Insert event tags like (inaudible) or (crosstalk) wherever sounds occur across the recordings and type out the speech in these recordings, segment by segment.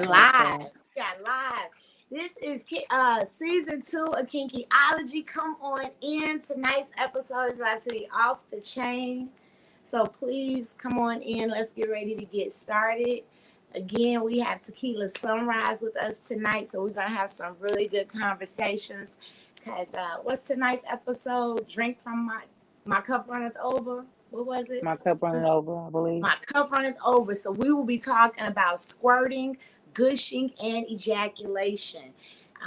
are live. We are live. This is uh, season two of Kinkyology. Come on in. Tonight's episode is about to be off the chain. So please come on in. Let's get ready to get started. Again, we have Tequila Sunrise with us tonight. So we're going to have some really good conversations. Because uh, what's tonight's episode? Drink from my, my cup runneth over what was it? My cup running over, I believe. My cup running over. So we will be talking about squirting, gushing, and ejaculation.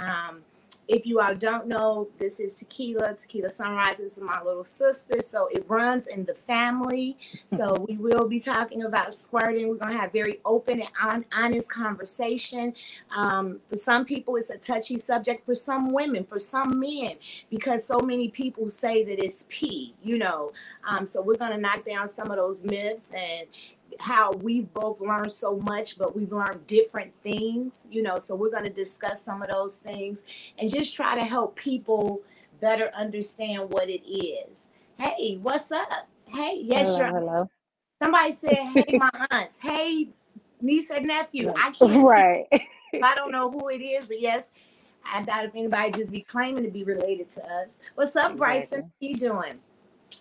Um, if you all don't know, this is Tequila. Tequila Sunrise. This is my little sister. So it runs in the family. So (laughs) we will be talking about squirting. We're going to have very open and honest conversation. Um, for some people, it's a touchy subject. For some women, for some men, because so many people say that it's pee, you know. Um, so we're going to knock down some of those myths and how we've both learned so much, but we've learned different things, you know. So we're going to discuss some of those things and just try to help people better understand what it is. Hey, what's up? Hey, yes, hello, hello. Somebody said, (laughs) "Hey, my aunts. Hey, niece or nephew." I can't right. (laughs) I don't know who it is, but yes, I doubt if anybody just be claiming to be related to us. What's up, Bryson? How you doing?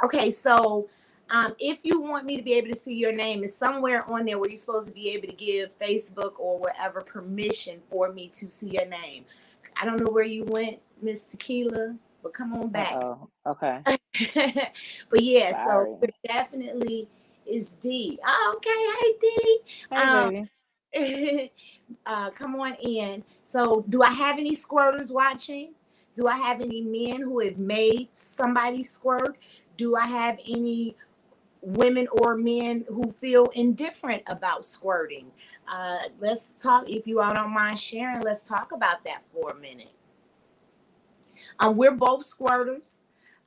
Okay, so um, if you want me to be able to see your name, it's somewhere on there where you're supposed to be able to give Facebook or wherever permission for me to see your name. I don't know where you went, Miss Tequila, but come on back. Oh, okay. (laughs) but yeah, Sorry. so definitely is D. Oh, okay, hey D. Hey, um, (laughs) uh, come on in. So, do I have any squirters watching? Do I have any men who have made somebody squirt? Do I have any women or men who feel indifferent about squirting. Uh, let's talk, if you all don't mind sharing, let's talk about that for a minute. Um, we're both squirters.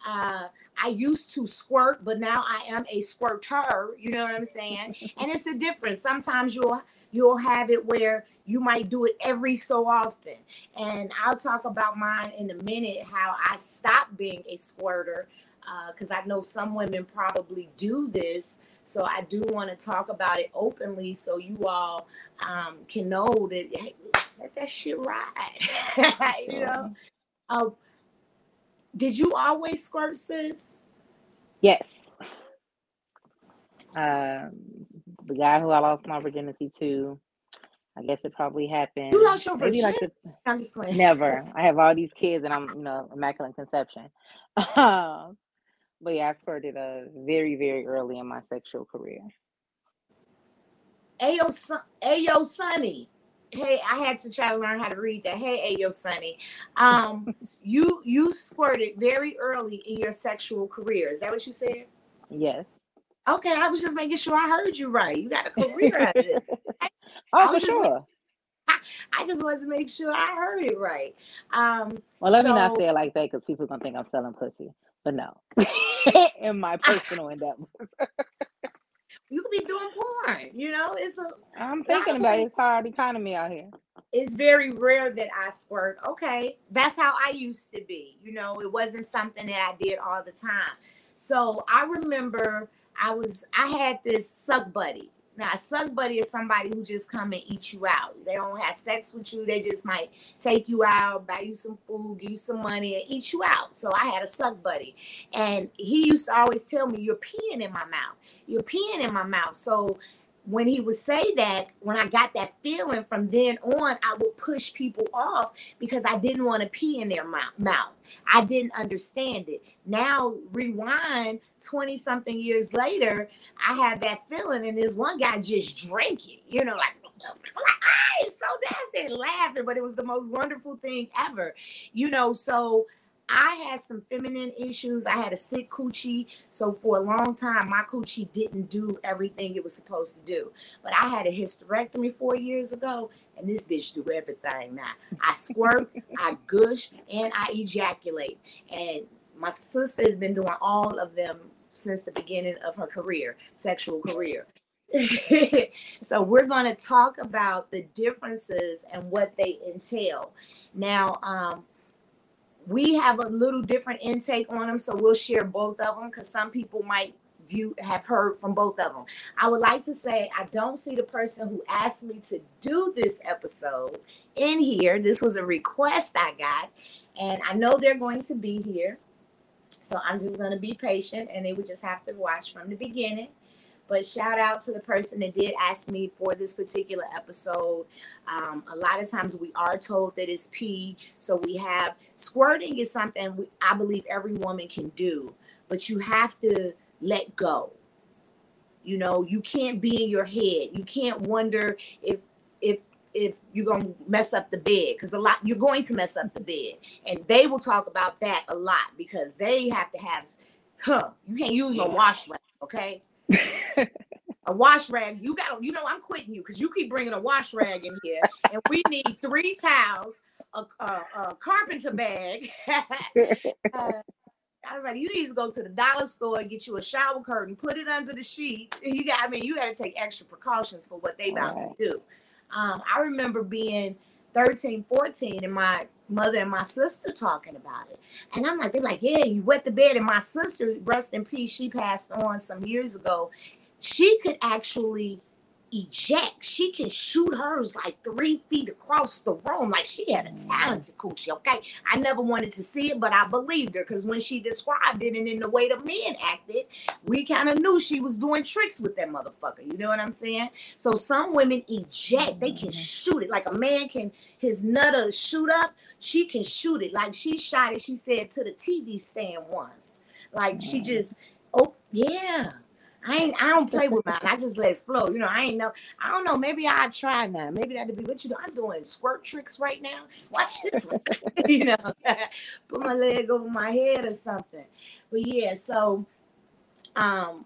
Uh, I used to squirt, but now I am a squirter. You know what I'm saying? (laughs) and it's a difference. Sometimes you'll you'll have it where you might do it every so often. And I'll talk about mine in a minute. How I stopped being a squirter because uh, I know some women probably do this. So I do want to talk about it openly so you all um, can know that hey, let that shit ride. (laughs) you know. Uh, did you always squirt, sis? Yes. Um, the guy who I lost my virginity to, I guess it probably happened. You lost your virginity? Like the, I'm just playing. Never. I have all these kids, and I'm, you know, immaculate conception. (laughs) Um, but yeah, I squirted uh, very, very early in my sexual career. Ayo, son- Ayo, Sonny. Hey, I had to try to learn how to read that. Hey, Ayo, Sonny. Um, (laughs) you you squirted very early in your sexual career. Is that what you said? Yes. Okay, I was just making sure I heard you right. You got a career out of it. (laughs) oh, for sure. I, (laughs) I, just wanted to make sure I heard it right. Um, well, let so, me not say it like that because people are gonna think I'm selling pussy but no, (laughs) in my (laughs) personal endeavors. you could be doing porn. You know, it's a. I'm thinking about it. It's hard economy out here. It's very rare that I squirt. Okay, that's how I used to be. You know, it wasn't something that I did all the time. So I remember I was I had this suck buddy now, a suck buddy is somebody who just come and eat you out. They don't have sex with you. They just might take you out, buy you some food, give you some money, and eat you out. So I had a suck buddy, and he used to always tell me, "You're peeing in my mouth. You're peeing in my mouth." So when he would say that, when I got that feeling from then on, I would push people off because I didn't want to pee in their mouth. I didn't understand it. Now, rewind 20 something years later, I have that feeling, and this one guy just drinking, you know, like, ah, it's so nasty, and laughing, but it was the most wonderful thing ever, you know. So I had some feminine issues. I had a sick coochie. So for a long time, my coochie didn't do everything it was supposed to do. But I had a hysterectomy four years ago, and this bitch do everything now. I squirt, (laughs) I gush, and I ejaculate. And my sister has been doing all of them since the beginning of her career, sexual career. (laughs) so we're going to talk about the differences and what they entail. Now, um, we have a little different intake on them, so we'll share both of them because some people might view have heard from both of them. I would like to say I don't see the person who asked me to do this episode in here. This was a request I got, and I know they're going to be here. So I'm just going to be patient and they would just have to watch from the beginning. But shout out to the person that did ask me for this particular episode. Um, a lot of times we are told that it's pee. So we have squirting is something we, I believe every woman can do, but you have to let go. You know, you can't be in your head. You can't wonder if if if you're gonna mess up the bed because a lot you're going to mess up the bed, and they will talk about that a lot because they have to have, huh? You can't use no wash rag, okay? A wash rag. You got, you know, I'm quitting you because you keep bringing a wash rag in here, and we need three towels, a, a, a carpenter bag. (laughs) uh, I was like, you need to go to the dollar store and get you a shower curtain, put it under the sheet. You got, I mean, you got to take extra precautions for what they about right. to do. Um, I remember being 13, 14, and my mother and my sister talking about it. And I'm like, they're like, yeah, you wet the bed. And my sister, rest in peace, she passed on some years ago. She could actually eject. She can shoot hers like three feet across the room. Like she had a talented coochie. Okay. I never wanted to see it, but I believed her because when she described it and in the way the men acted, we kind of knew she was doing tricks with that motherfucker. You know what I'm saying? So some women eject, they can mm-hmm. shoot it. Like a man can his nutter shoot up, she can shoot it. Like she shot it, she said, to the TV stand once. Like she mm-hmm. just, oh yeah I ain't I don't play with mine. I just let it flow. You know, I ain't know. I don't know. Maybe I'll try now. Maybe that'd be what you do. I'm doing squirt tricks right now. Watch this one. (laughs) (laughs) you know, (laughs) put my leg over my head or something. But yeah, so um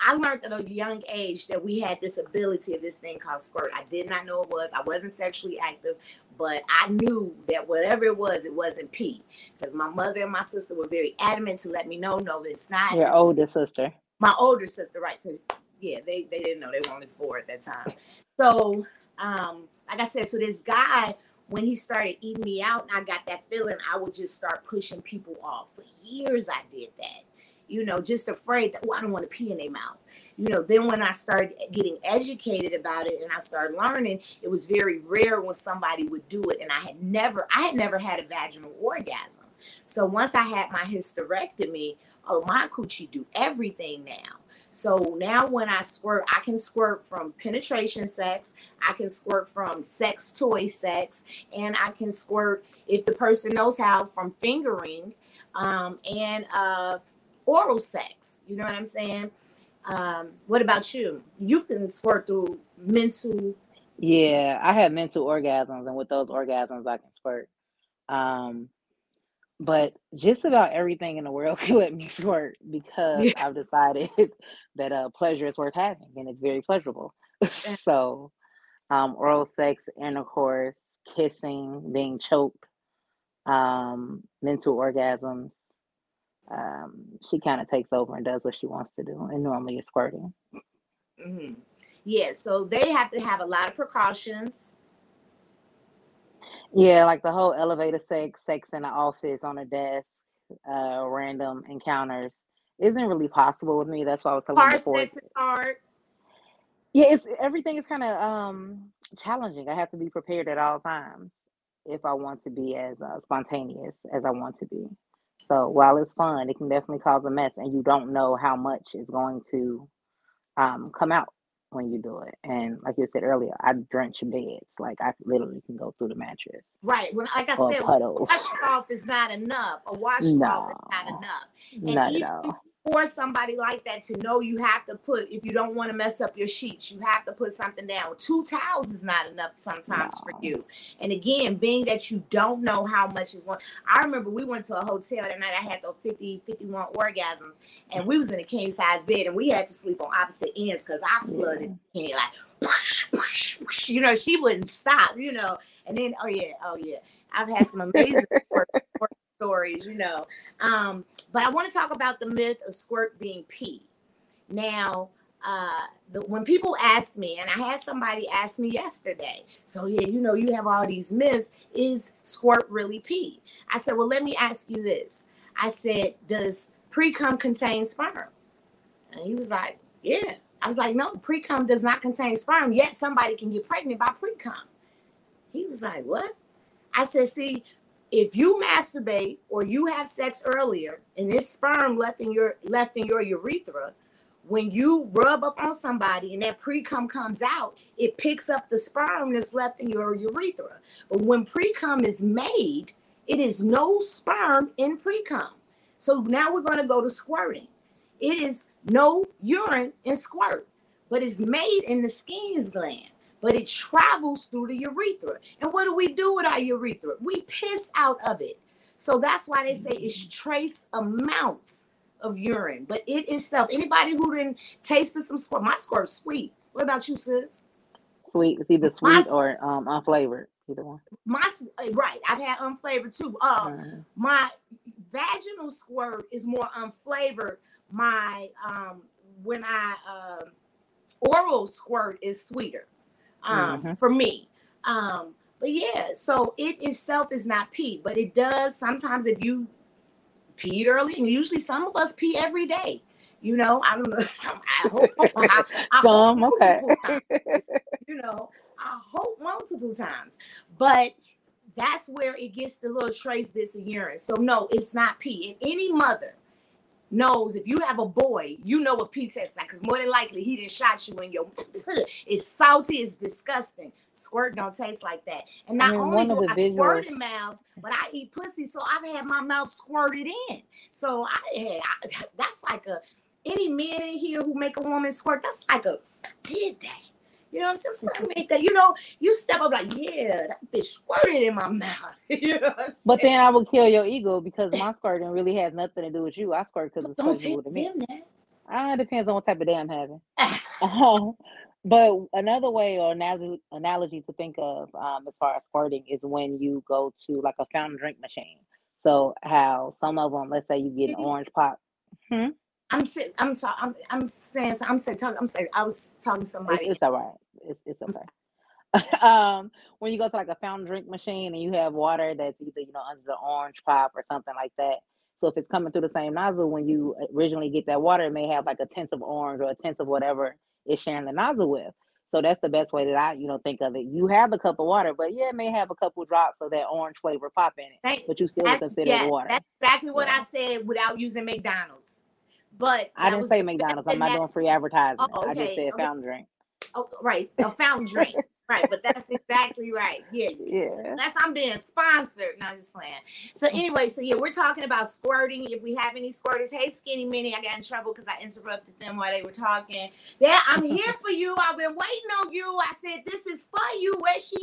I learned at a young age that we had this ability of this thing called squirt. I did not know it was. I wasn't sexually active, but I knew that whatever it was, it wasn't pee. Because my mother and my sister were very adamant to let me know, no, it's not. Your older sister my older sister, right? Because yeah, they they didn't know they were only four at that time. So um, like I said, so this guy, when he started eating me out, and I got that feeling, I would just start pushing people off. For years, I did that. You know, just afraid that oh, I don't want to pee in their mouth. You know, then when I started getting educated about it and I started learning, it was very rare when somebody would do it. And I had never, I had never had a vaginal orgasm. So once I had my hysterectomy, oh, my coochie do everything now. So now when I squirt, I can squirt from penetration sex, I can squirt from sex toy sex, and I can squirt if the person knows how from fingering um, and uh, oral sex. You know what I'm saying? Um, what about you? You can squirt through mental. Yeah, I have mental orgasms, and with those orgasms, I can squirt. Um, but just about everything in the world (laughs) can let me squirt because yeah. I've decided (laughs) that uh, pleasure is worth having and it's very pleasurable. (laughs) so, um, oral sex, intercourse, kissing, being choked, um, mental orgasms. Um, she kind of takes over and does what she wants to do, and normally it's squirting. Mm-hmm. Yeah, so they have to have a lot of precautions yeah, like the whole elevator sex, sex in the office, on a desk, uh, random encounters isn't really possible with me. That's why I was telling you before. sex is hard. Yeah, it's everything is kind of um challenging. I have to be prepared at all times if I want to be as uh, spontaneous as I want to be. So while it's fun, it can definitely cause a mess, and you don't know how much is going to um, come out when you do it. And like you said earlier, I drench beds. Like I literally can go through the mattress. Right. When like I said, puddles. washcloth is not enough. A washcloth no, is not enough. And not at all for somebody like that to know you have to put if you don't want to mess up your sheets you have to put something down two towels is not enough sometimes no. for you and again being that you don't know how much is one i remember we went to a hotel that night i had those 50 51 orgasms and we was in a king size bed and we had to sleep on opposite ends because i flooded yeah. like you know she wouldn't stop you know and then oh yeah oh yeah i've had some amazing (laughs) stories, you know. Um, but I want to talk about the myth of squirt being pee. Now, uh, the, when people ask me, and I had somebody ask me yesterday, so yeah, you know, you have all these myths. Is squirt really pee? I said, well, let me ask you this. I said, does pre cum contain sperm? And he was like, Yeah. I was like, No, pre cum does not contain sperm, yet somebody can get pregnant by pre cum. He was like, What? I said, See, if you masturbate or you have sex earlier and this sperm left in your left in your urethra, when you rub up on somebody and that pre-cum comes out, it picks up the sperm that's left in your urethra. But when pre-cum is made, it is no sperm in pre-cum. So now we're going to go to squirting. It is no urine in squirt, but it's made in the Skene's gland but it travels through the urethra. And what do we do with our urethra? We piss out of it. So that's why they say it's trace amounts of urine, but it itself. Anybody who didn't tasted some squirt, my squirt's sweet. What about you, sis? Sweet. It's either sweet my, or um, unflavored. Either one. My eh, right. I've had unflavored too. Uh, uh-huh. my vaginal squirt is more unflavored. My um, when I uh, oral squirt is sweeter um, mm-hmm. for me. Um, but yeah, so it itself is not pee, but it does sometimes if you peed early, and usually some of us pee every day. You know, I don't know. (laughs) Some, I hope, I, I (laughs) some, hope okay. you know, I hope multiple times, but that's where it gets the little trace bits of urine. So no, it's not pee. And any mother knows if you have a boy, you know what pee tastes like because more than likely he didn't shot you in your. (laughs) it's salty, it's disgusting. Squirt don't taste like that. And not I mean, only do I visuals. squirt in mouths, but I eat pussy, so I've had my mouth squirted in. So I, had, I (laughs) that's like a any man in here who make a woman squirt. That's like a did that. You know what I'm saying? Make that, you know, you step up like, yeah, that bitch squirted in my mouth. (laughs) you know but then I would kill your ego because my squirting really has nothing to do with you. I squirt because it's squirting with me. Ah, it depends on what type of day I'm having. (laughs) um, but another way or analogy, analogy to think of um, as far as squirting is when you go to like a fountain drink machine. So how some of them, let's say you get an orange pop. Hmm? I'm saying, I'm sorry, I'm, I'm saying, I'm saying, I'm saying, I was talking to somebody. It's, it's all right. It's, it's okay. (laughs) um, when you go to like a fountain drink machine and you have water that's either you know under the orange pop or something like that. So if it's coming through the same nozzle, when you originally get that water, it may have like a tenth of orange or a tenth of whatever it's sharing the nozzle with. So that's the best way that I, you know, think of it. You have a cup of water, but yeah, it may have a couple drops of that orange flavor pop in it, Thank, but you still consider yeah, water. That's exactly what yeah. I said without using McDonald's. But I didn't say McDonald's. I'm not that, doing free advertising. Oh, okay, I just said okay. fountain drink. Oh, right, a fountain drink. right, but that's (laughs) exactly right. Yeah, yeah. That's I'm being sponsored. No, I'm just playing. So mm. anyway, so yeah, we're talking about squirting. If we have any squirters, hey, skinny mini, I got in trouble because I interrupted them while they were talking. Yeah, I'm (laughs) here for you. I've been waiting on you. I said this is for you. Where she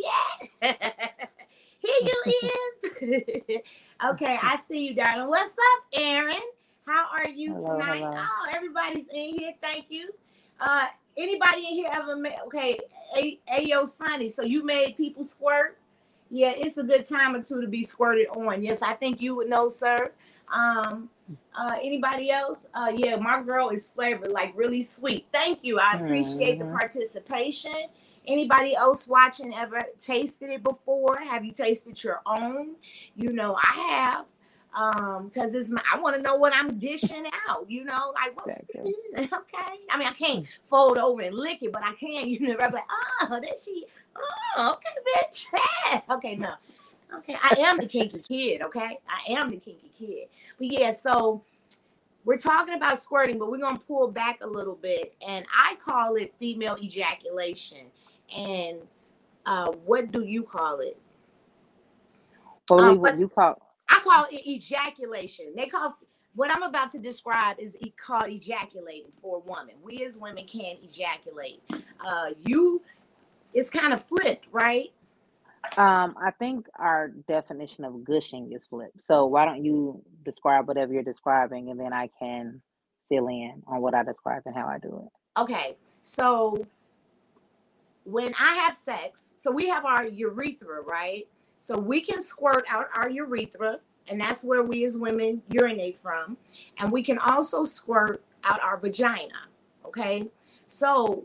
at? (laughs) here you is. okay, I see you, darling. What's up, Aaron? How are you hello, tonight? Hello. Oh, everybody's in here. Thank you. Uh, anybody in here ever made? Okay, Ayo Sunny. So you made people squirt? Yeah, it's a good time or two to be squirted on. Yes, I think you would know, sir. Um, uh, anybody else? Uh, yeah, my girl is flavored, like really sweet. Thank you. I appreciate mm-hmm. the participation. Anybody else watching ever tasted it before? Have you tasted your own? You know, I have um because it's my i want to know what i'm dishing out you know like what's (laughs) okay? I mean i can't fold over and lick it but i can you know I'm like oh that she oh okay bitch. (laughs) Okay no. Okay i am the kinky kid okay? I am the kinky kid. But yeah so we're talking about squirting but we're to pull back a little bit and i call it female ejaculation. And uh what do you call it? Only um, what you call I call it ejaculation. They call what I'm about to describe is called ejaculating for a woman. We as women can ejaculate. Uh, you, it's kind of flipped, right? Um, I think our definition of gushing is flipped. So why don't you describe whatever you're describing, and then I can fill in on what I describe and how I do it. Okay, so when I have sex, so we have our urethra, right? So we can squirt out our urethra, and that's where we as women urinate from. And we can also squirt out our vagina. Okay. So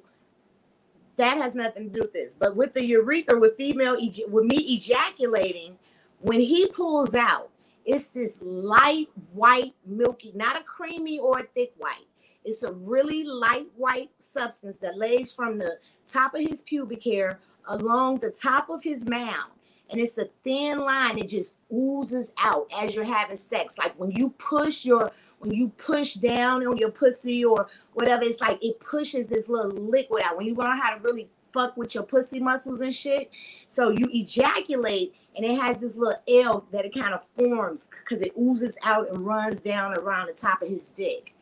that has nothing to do with this. But with the urethra, with female, with me ejaculating, when he pulls out, it's this light white, milky, not a creamy or a thick white. It's a really light white substance that lays from the top of his pubic hair along the top of his mouth. And it's a thin line that just oozes out as you're having sex. Like when you push your, when you push down on your pussy or whatever, it's like it pushes this little liquid out. When you learn how to really fuck with your pussy muscles and shit. So you ejaculate and it has this little L that it kind of forms because it oozes out and runs down around the top of his dick.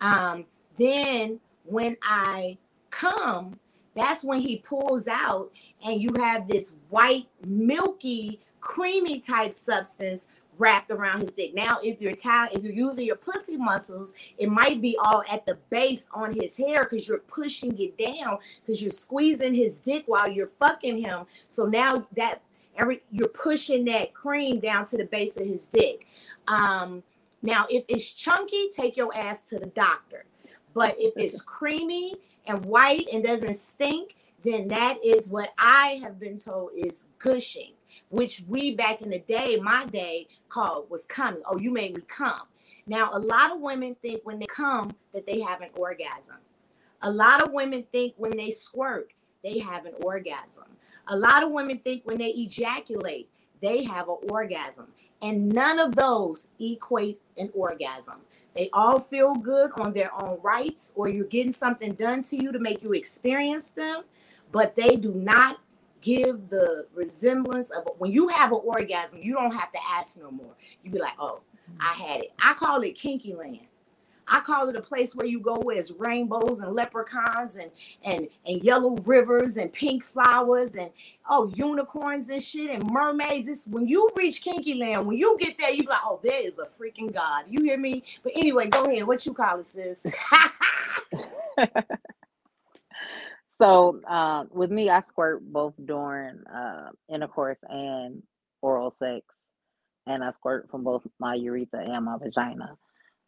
Um, then when I come, that's when he pulls out and you have this white, milky, creamy type substance wrapped around his dick. Now, if you're ta- if you're using your pussy muscles, it might be all at the base on his hair because you're pushing it down because you're squeezing his dick while you're fucking him. So now that every you're pushing that cream down to the base of his dick. Um, now, if it's chunky, take your ass to the doctor. But if it's (laughs) creamy and white and doesn't stink, then that is what I have been told is gushing, which we back in the day, my day, called was coming. Oh, you made me come. Now, a lot of women think when they come that they have an orgasm. A lot of women think when they squirt, they have an orgasm. A lot of women think when they ejaculate, they have an orgasm. And none of those equate an orgasm. They all feel good on their own rights, or you're getting something done to you to make you experience them, but they do not give the resemblance of when you have an orgasm, you don't have to ask no more. You be like, oh, I had it. I call it kinky land. I call it a place where you go it's rainbows and leprechauns and and and yellow rivers and pink flowers and oh unicorns and shit and mermaids. It's when you reach Kinky Land, when you get there, you be like, oh, there is a freaking God. You hear me? But anyway, go ahead. What you call it, sis? (laughs) so uh, with me, I squirt both during uh, intercourse and oral sex, and I squirt from both my urethra and my vagina.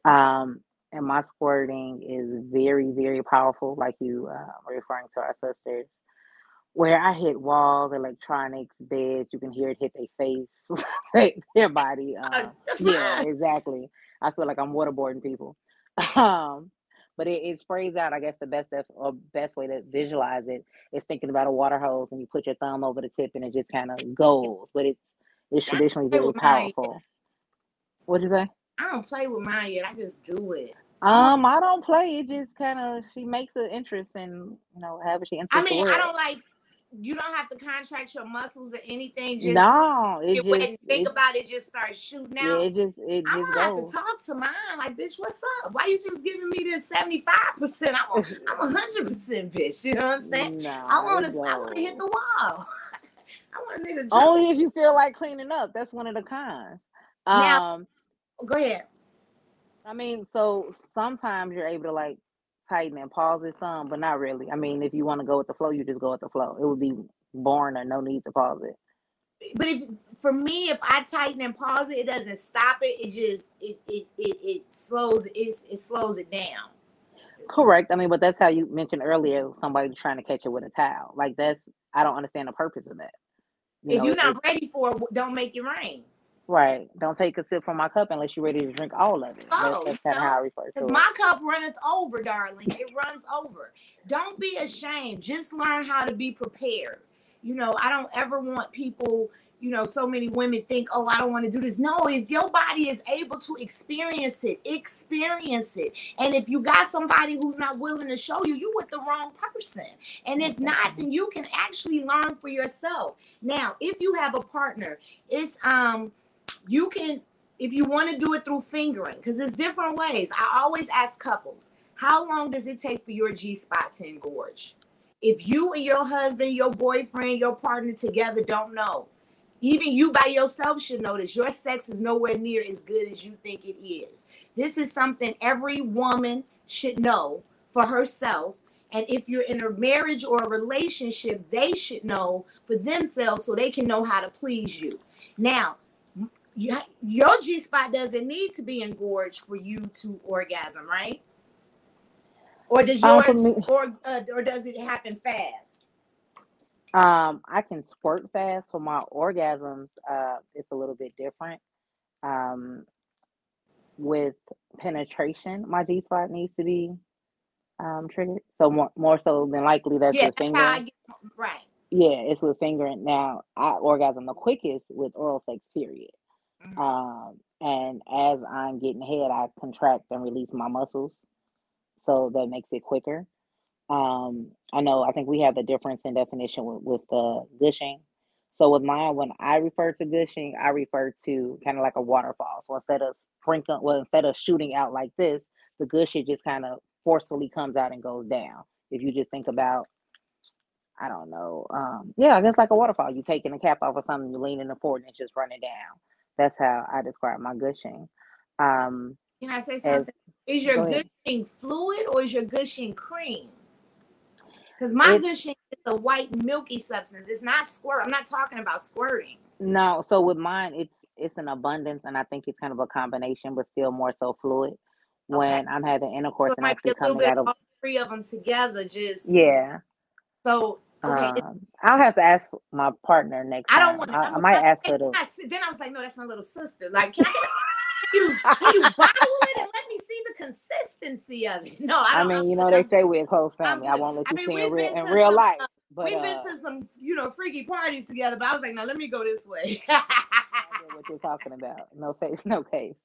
Um, and my squirting is very, very powerful, like you uh, referring to our sisters. Where I hit walls, electronics, beds, you can hear it hit their face, (laughs) their body. (laughs) Um, yeah, exactly. I feel like I'm waterboarding people. (laughs) Um, but it, it, sprays out. I guess the best or best way to visualize it is thinking about a water hose and you put your thumb over the tip and it just kind of goes. But it's it's traditionally very powerful. What'd you say? I don't play with mine yet. I just do it. Um, I don't play. It just kind of she makes an interest in you know having she. I mean, I don't like. You don't have to contract your muscles or anything. Just no, it just, think it, about it. Just start shooting out. Yeah, it just it I'm just gonna have to talk to mine. Like, bitch, what's up? Why you just giving me this seventy five percent? I'm a, (laughs) I'm a hundred percent bitch. You know what I'm saying? No, I want to I want to hit the wall. (laughs) I want a nigga. Only if you feel like cleaning up. That's one of the cons. Um, now, go ahead. I mean, so sometimes you're able to like tighten and pause it some, but not really. I mean, if you want to go with the flow, you just go with the flow. It would be boring or no need to pause it. But if for me, if I tighten and pause it, it doesn't stop it. It just it it it, it slows it it slows it down. Correct. I mean, but that's how you mentioned earlier. Somebody trying to catch it with a towel. Like that's I don't understand the purpose of that. You if know, you're not ready for it, don't make it rain. Right. Don't take a sip from my cup unless you're ready to drink all of it. Oh, that's, that's kind of how I refer. Because my cup runs over, darling. It runs over. Don't be ashamed. Just learn how to be prepared. You know, I don't ever want people, you know, so many women think, oh, I don't want to do this. No, if your body is able to experience it, experience it. And if you got somebody who's not willing to show you, you with the wrong person. And if not, then you can actually learn for yourself. Now, if you have a partner, it's um you can if you want to do it through fingering because there's different ways. I always ask couples how long does it take for your g spot to engorge? If you and your husband your boyfriend your partner together don't know even you by yourself should notice your sex is nowhere near as good as you think it is. This is something every woman should know for herself and if you're in a marriage or a relationship they should know for themselves so they can know how to please you. Now you, your G spot doesn't need to be engorged for you to orgasm, right? Or does um, yours, um, or uh, or does it happen fast? Um, I can squirt fast. For my orgasms, uh, it's a little bit different. Um, with penetration, my G spot needs to be um triggered. So more more so than likely that's yeah, I get, right. Yeah, it's with fingering. Now I orgasm the quickest with oral sex. Period. Um, and as I'm getting head, I contract and release my muscles, so that makes it quicker. Um, I know. I think we have a difference in definition with, with the gushing. So with mine, when I refer to gushing, I refer to kind of like a waterfall. So instead of sprinkling, well, instead of shooting out like this, the gushing just kind of forcefully comes out and goes down. If you just think about, I don't know, um, yeah, it's like a waterfall. You're taking a cap off of something, you leaning forward, and it's just running down. That's how I describe my gushing. Um, Can I say something? As, is your gushing fluid or is your gushing cream? Because my it's, gushing is a white milky substance. It's not squirt. I'm not talking about squirting. No, so with mine, it's it's an abundance, and I think it's kind of a combination, but still more so fluid. When okay. I'm having intercourse so and actually coming out of all three of them together, just yeah. So okay, um, I'll have to ask my partner next. I don't want. I, I, might ask her to. Then I was like, no, that's my little sister. Like, can I? you, can you (laughs) bottle it and let me see the consistency of it? No, I, I mean, you know, they say we're a close family. I, I won't let you I mean, see in real, in real some, life. but, we've uh, been to some, you know, freaky parties together, but I was like, no, let me go this way. what you're talking about. No face, no case. (laughs)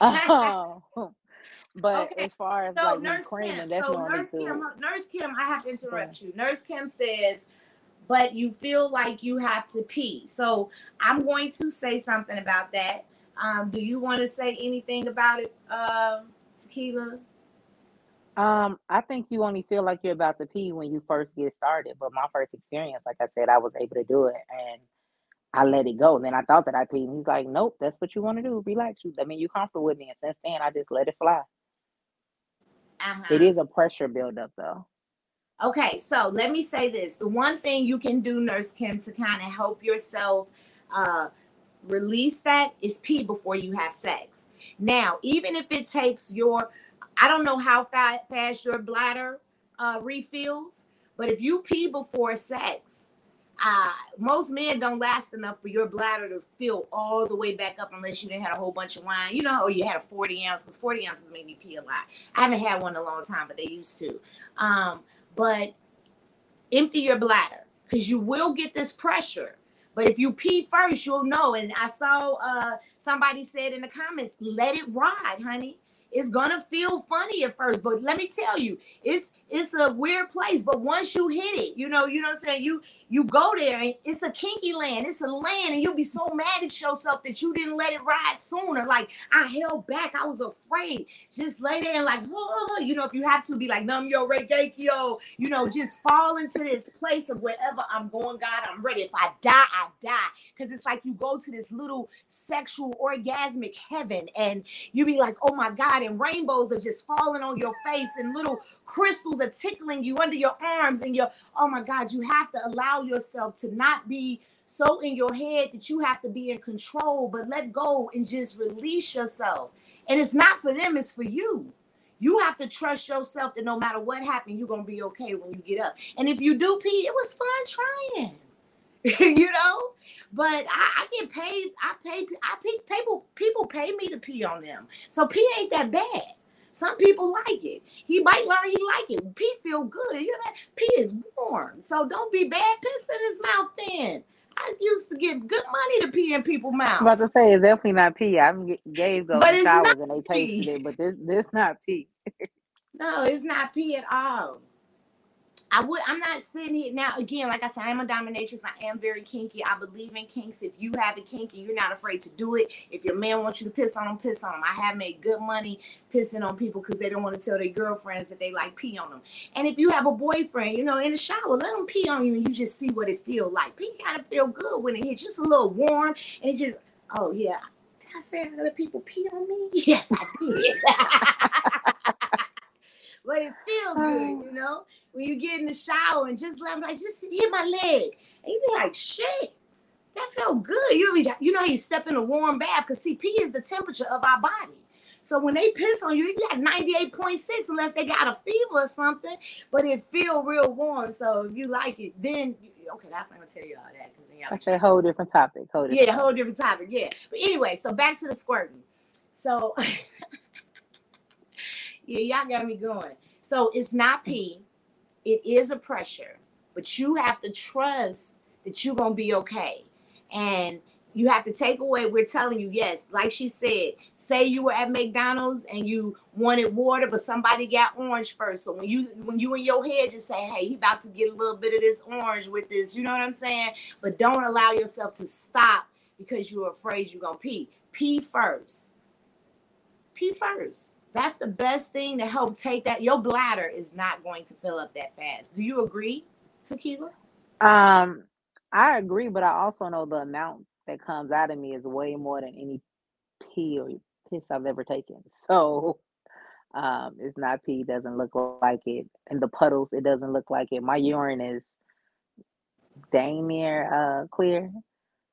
Um, but okay. as far as so like Nurse creaming, Kim, that's so Nurse Kim, Nurse Kim, I have to interrupt you. Nurse Kim says, but you feel like you have to pee. So I'm going to say something about that. Um, do you want to say anything about it, uh, Tequila? Um, I think you only feel like you're about to pee when you first get started. But my first experience, like I said, I was able to do it and I let it go. And Then I thought that I peed. And he's like, Nope, that's what you want to do. Relax. You I mean you're comfortable with me. And since then I just let it fly. Uh-huh. It is a pressure buildup though. Okay, so let me say this. The one thing you can do, Nurse Kim, to kind of help yourself uh release that is pee before you have sex. Now, even if it takes your, I don't know how fa- fast your bladder uh, refills, but if you pee before sex, uh, most men don't last enough for your bladder to fill all the way back up unless you didn't have a whole bunch of wine, you know, or you had a 40 ounce, because 40 ounces made me pee a lot. I haven't had one in a long time, but they used to. Um, but empty your bladder because you will get this pressure but if you pee first, you'll know. And I saw uh, somebody said in the comments, let it ride, honey. It's gonna feel funny at first, but let me tell you, it's it's a weird place. But once you hit it, you know, you know what I'm saying. You you go there, and it's a kinky land. It's a land, and you'll be so mad at yourself that you didn't let it ride sooner. Like I held back, I was afraid. Just lay there and like, whoa, you know, if you have to be like numb your regeikio, you know, just fall into this place of wherever I'm going, God, I'm ready. If I die, I die. Because it's like you go to this little sexual orgasmic heaven, and you be like, oh my God, and rainbows are just falling on your face, and little crystals are tickling you under your arms, and your oh my God, you have to allow yourself to not be so in your head that you have to be in control, but let go and just release yourself. And it's not for them, it's for you. You have to trust yourself that no matter what happened, you're gonna be okay when you get up. And if you do pee, it was fun trying. (laughs) you know, but I, I, get paid. I pay. I pay people. People pay me to pee on them. So pee ain't that bad. Some people like it. He might learn he like it. Pee feel good. You know, pee is warm. So don't be bad. Piss in his mouth then. I used to get good money to pee in people's mouths. I'm about to say it's definitely not pee. I'm gave those showers and they tasted it, but this this not pee. no, it's not pee at all. I would. I'm not sitting here now. Again, like I said, I'm a dominatrix. I am very kinky. I believe in kinks. If you have a kinky, you're not afraid to do it. If your man wants you to piss on him, piss on him. I have made good money pissing on people because they don't want to tell their girlfriends that they like pee on them. And if you have a boyfriend, you know, in the shower, let them pee on you, and you just see what it feel like. Pee gotta feel good when it hits. Just a little warm, and it just. Oh yeah. Did I say other people pee on me? (laughs) Yes, I did. (laughs) but it feels good, oh. you know when you get in the shower and just let like just hit my leg. And you be like, shit, that felt good. You be, you know, you step in a warm bath because CP is the temperature of our body. So when they piss on you, you got 98.6 unless they got a fever or something, but it feel real warm. So if you like it, then okay, that's not gonna tell you all that because then That's a whole different topic. Whole different yeah, topic. whole different topic. Yeah. But anyway, so back to the squirting. So (laughs) yeah, y'all got me going. So it's not pee. It is a pressure, but you have to trust that you're gonna be okay. And you have to take away we're telling you yes like she said say you were at mcdonald's and you wanted water but somebody got orange first so when you when you in your head just say hey he about to get a little bit of this orange with this you know what i'm saying but don't allow yourself to stop because you're afraid you're gonna pee pee first pee first that's the best thing to help take that your bladder is not going to fill up that fast do you agree tequila um I agree, but I also know the amount that comes out of me is way more than any pee or piss I've ever taken. (laughs) So um, it's not pee, doesn't look like it. And the puddles, it doesn't look like it. My urine is dang near uh, clear.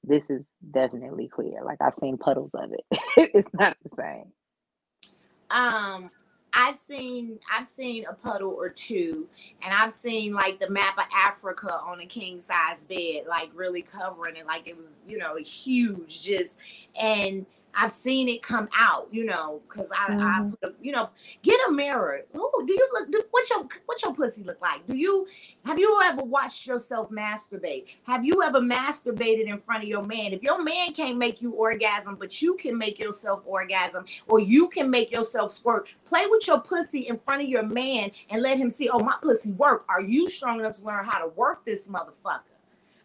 This is definitely clear. Like I've seen puddles of it. (laughs) it's not the same. Um, I've seen I've seen a puddle or two, and I've seen like the map of Africa on a king size bed, like really covering it, like it was you know huge, just and I've seen it come out, you know, because I, mm-hmm. I put a, you know, get a mirror. Oh, do you look? Do, what's your what's your pussy look like? Do you have you ever watched yourself masturbate? Have you ever masturbated in front of your man? If your man can't make you orgasm, but you can make yourself orgasm, or you can make yourself squirt, play with your pussy in front of your man and let him see. Oh, my pussy work. Are you strong enough to learn how to work this motherfucker?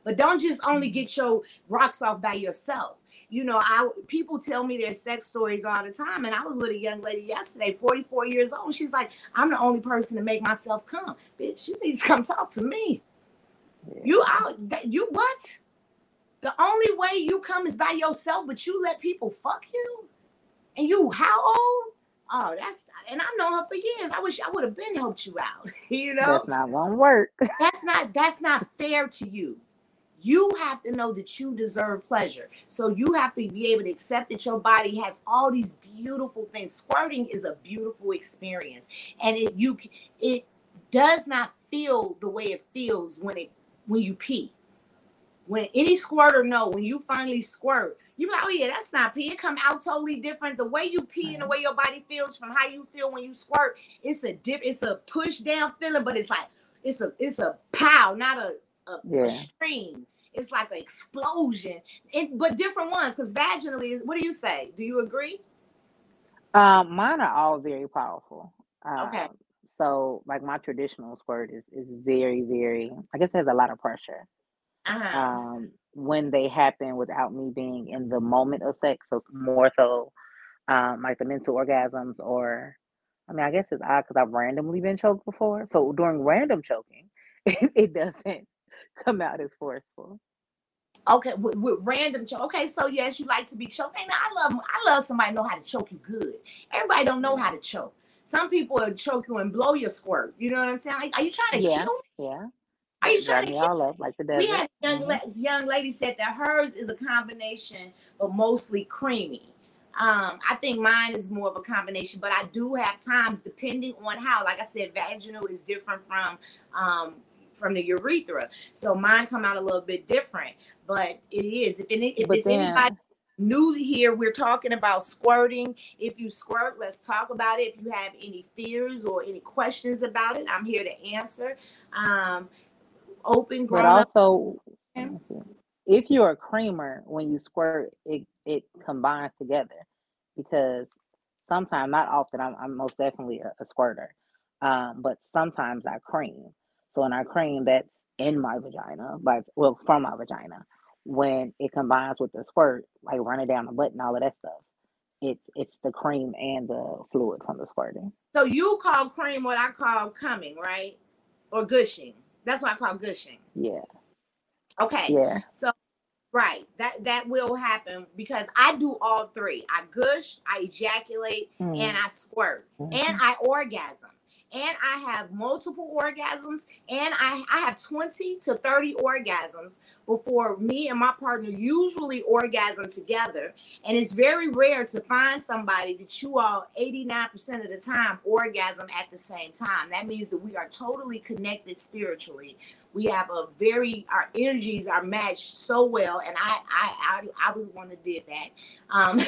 But don't just only mm-hmm. get your rocks off by yourself you know, I people tell me their sex stories all the time. And I was with a young lady yesterday, 44 years old. She's like, I'm the only person to make myself come. Bitch, you need to come talk to me. You out you what? The only way you come is by yourself, but you let people fuck you? And you how old? Oh, that's and I've known her for years. I wish I would have been helped you out. (laughs) you know, that's not gonna work. (laughs) that's not that's not fair to you. You have to know that you deserve pleasure. So you have to be able to accept that your body has all these beautiful things. Squirting is a beautiful experience. And it you it does not feel the way it feels when it when you pee. When any squirter know when you finally squirt, you like, oh yeah, that's not pee. It come out totally different. The way you pee and the way your body feels from how you feel when you squirt, it's a dip, it's a push down feeling, but it's like it's a it's a pow, not a, a, yeah. a stream it's like an explosion. It, but different ones, because vaginally, what do you say? Do you agree? Um, mine are all very powerful. Um, okay. So, like my traditional squirt is is very, very. I guess it has a lot of pressure. Uh-huh. Um, when they happen without me being in the moment of sex, so more so, um, like the mental orgasms, or I mean, I guess it's odd because I've randomly been choked before. So during random choking, (laughs) it, it doesn't come out as forceful. Okay, with, with random choke. Okay, so yes, you like to be choked. And I love I love somebody know how to choke you good. Everybody don't know how to choke. Some people will choke you and blow your squirt. You know what I'm saying? Like, are you trying to yeah, kill me? Yeah. Are you trying to kill up like the desert? We had young, mm-hmm. young lady said that hers is a combination, but mostly creamy. Um, I think mine is more of a combination, but I do have times depending on how, like I said, vaginal is different from um, from the urethra. So mine come out a little bit different, but it is. If, any, if it's then, anybody new here, we're talking about squirting. If you squirt, let's talk about it. If you have any fears or any questions about it, I'm here to answer. Um, open, but also. If you're a creamer, when you squirt, it it combines together because sometimes, not often, I'm, I'm most definitely a, a squirter, um, but sometimes I cream. So in our cream that's in my vagina, but well from my vagina, when it combines with the squirt, like running down the butt and all of that stuff, it's it's the cream and the fluid from the squirting. So you call cream what I call coming, right? Or gushing. That's what I call gushing. Yeah. Okay. Yeah. So right, that that will happen because I do all three. I gush, I ejaculate, mm-hmm. and I squirt, mm-hmm. and I orgasm and I have multiple orgasms, and I, I have 20 to 30 orgasms before me and my partner usually orgasm together. And it's very rare to find somebody that you all 89% of the time orgasm at the same time. That means that we are totally connected spiritually. We have a very our energies are matched so well, and I I I, I was one that did that. Um,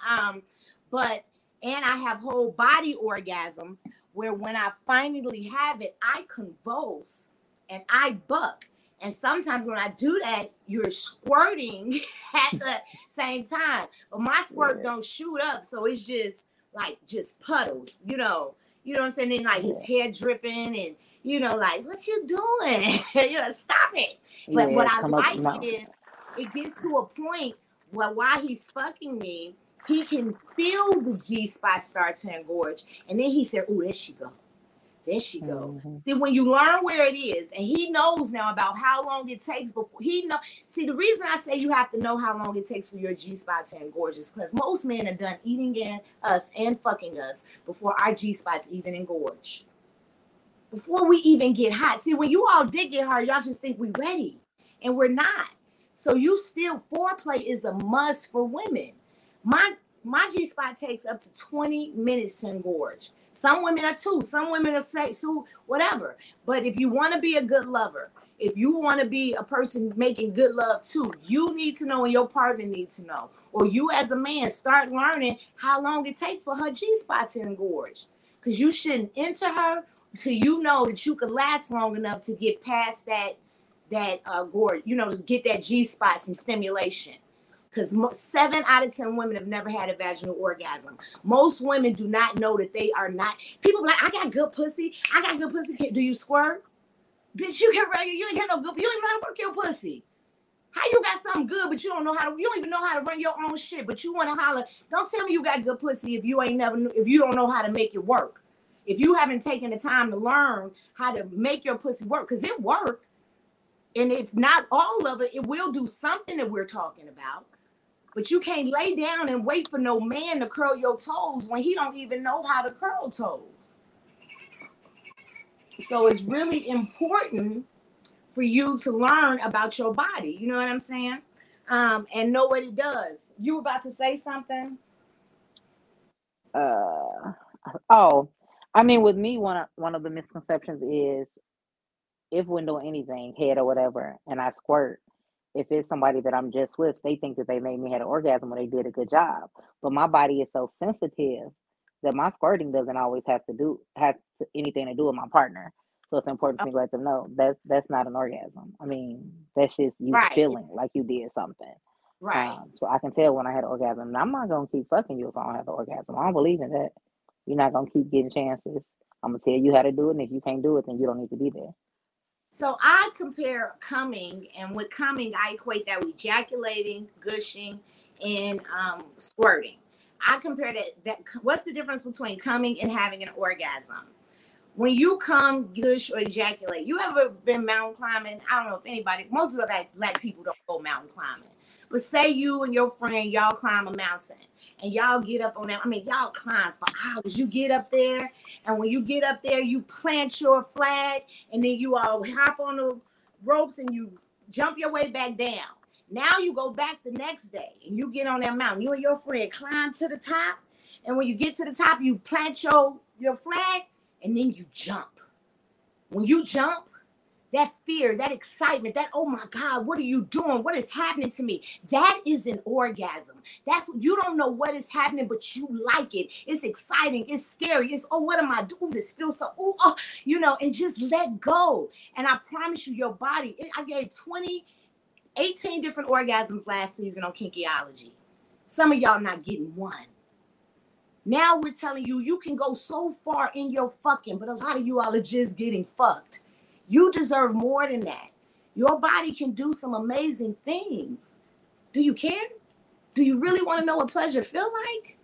(laughs) um, but and I have whole body orgasms where when I finally have it, I convulse and I buck. And sometimes when I do that, you're squirting (laughs) at the same time. But my squirt don't shoot up, so it's just like just puddles, you know. You know what I'm saying? Then like his hair dripping and you know, like, what you doing? (laughs) you know, stop it. But yeah, what I like is it gets to a point where while he's fucking me, he can feel the G spot start to engorge. And then he said, Oh, there she go. There she go. Mm-hmm. See, when you learn where it is, and he knows now about how long it takes before he know. See, the reason I say you have to know how long it takes for your G spot to engorge is because most men are done eating in us and fucking us before our G spots even engorge. Before we even get hot. See, when you all did get hard, y'all just think we ready, and we're not. So you still foreplay is a must for women. My my G spot takes up to 20 minutes to engorge. Some women are two, some women are six, two, whatever. But if you want to be a good lover, if you want to be a person making good love too, you need to know and your partner needs to know. Or you as a man start learning how long it takes for her G spot to engorge. Because you shouldn't enter her till you know that you could last long enough to get past that that uh gorge, you know, get that G spot some stimulation because seven out of ten women have never had a vaginal orgasm. Most women do not know that they are not. People like, I got good pussy. I got good pussy. Do you squirt? Bitch, you get ready. You ain't got no good. You don't even know how to work your pussy. How you got something good, but you don't know how to? You don't even know how to run your own shit, but you want to holler. Don't tell me you got good pussy if you ain't never. If you don't know how to make it work. If you haven't taken the time to learn how to make your pussy work, because it work. And if not all of it, it will do something that we're talking about. But you can't lay down and wait for no man to curl your toes when he don't even know how to curl toes. So it's really important for you to learn about your body. You know what I'm saying? Um, and know what it does. You were about to say something? Uh oh. I mean, with me, one of one of the misconceptions is if we're doing anything, head or whatever, and I squirt, if it's somebody that I'm just with, they think that they made me had an orgasm when they did a good job. But my body is so sensitive that my squirting doesn't always have to do have to, anything to do with my partner. So it's important for me to let them know that's that's not an orgasm. I mean, that's just you right. feeling like you did something. Right. Um, so I can tell when I had an orgasm. And I'm not gonna keep fucking you if I don't have an orgasm. I don't believe in that. You're not gonna keep getting chances. I'm gonna tell you how to do it, and if you can't do it, then you don't need to be there. So I compare coming, and with coming, I equate that with ejaculating, gushing, and um, squirting. I compare that, that. What's the difference between coming and having an orgasm? When you come, gush, or ejaculate, you ever been mountain climbing? I don't know if anybody, most of the black people don't go mountain climbing. But say you and your friend, y'all climb a mountain and y'all get up on that. I mean, y'all climb for hours. You get up there, and when you get up there, you plant your flag, and then you all hop on the ropes and you jump your way back down. Now you go back the next day and you get on that mountain. You and your friend climb to the top, and when you get to the top, you plant your your flag, and then you jump. When you jump, that fear, that excitement, that, oh my God, what are you doing? What is happening to me? That is an orgasm. That's you don't know what is happening, but you like it. It's exciting, it's scary. It's oh, what am I doing? This feels so, oh, oh, you know, and just let go. And I promise you, your body, I gave 20, 18 different orgasms last season on Kinkyology. Some of y'all not getting one. Now we're telling you you can go so far in your fucking, but a lot of you all are just getting fucked. You deserve more than that. Your body can do some amazing things. Do you care? Do you really want to know what pleasure feel like?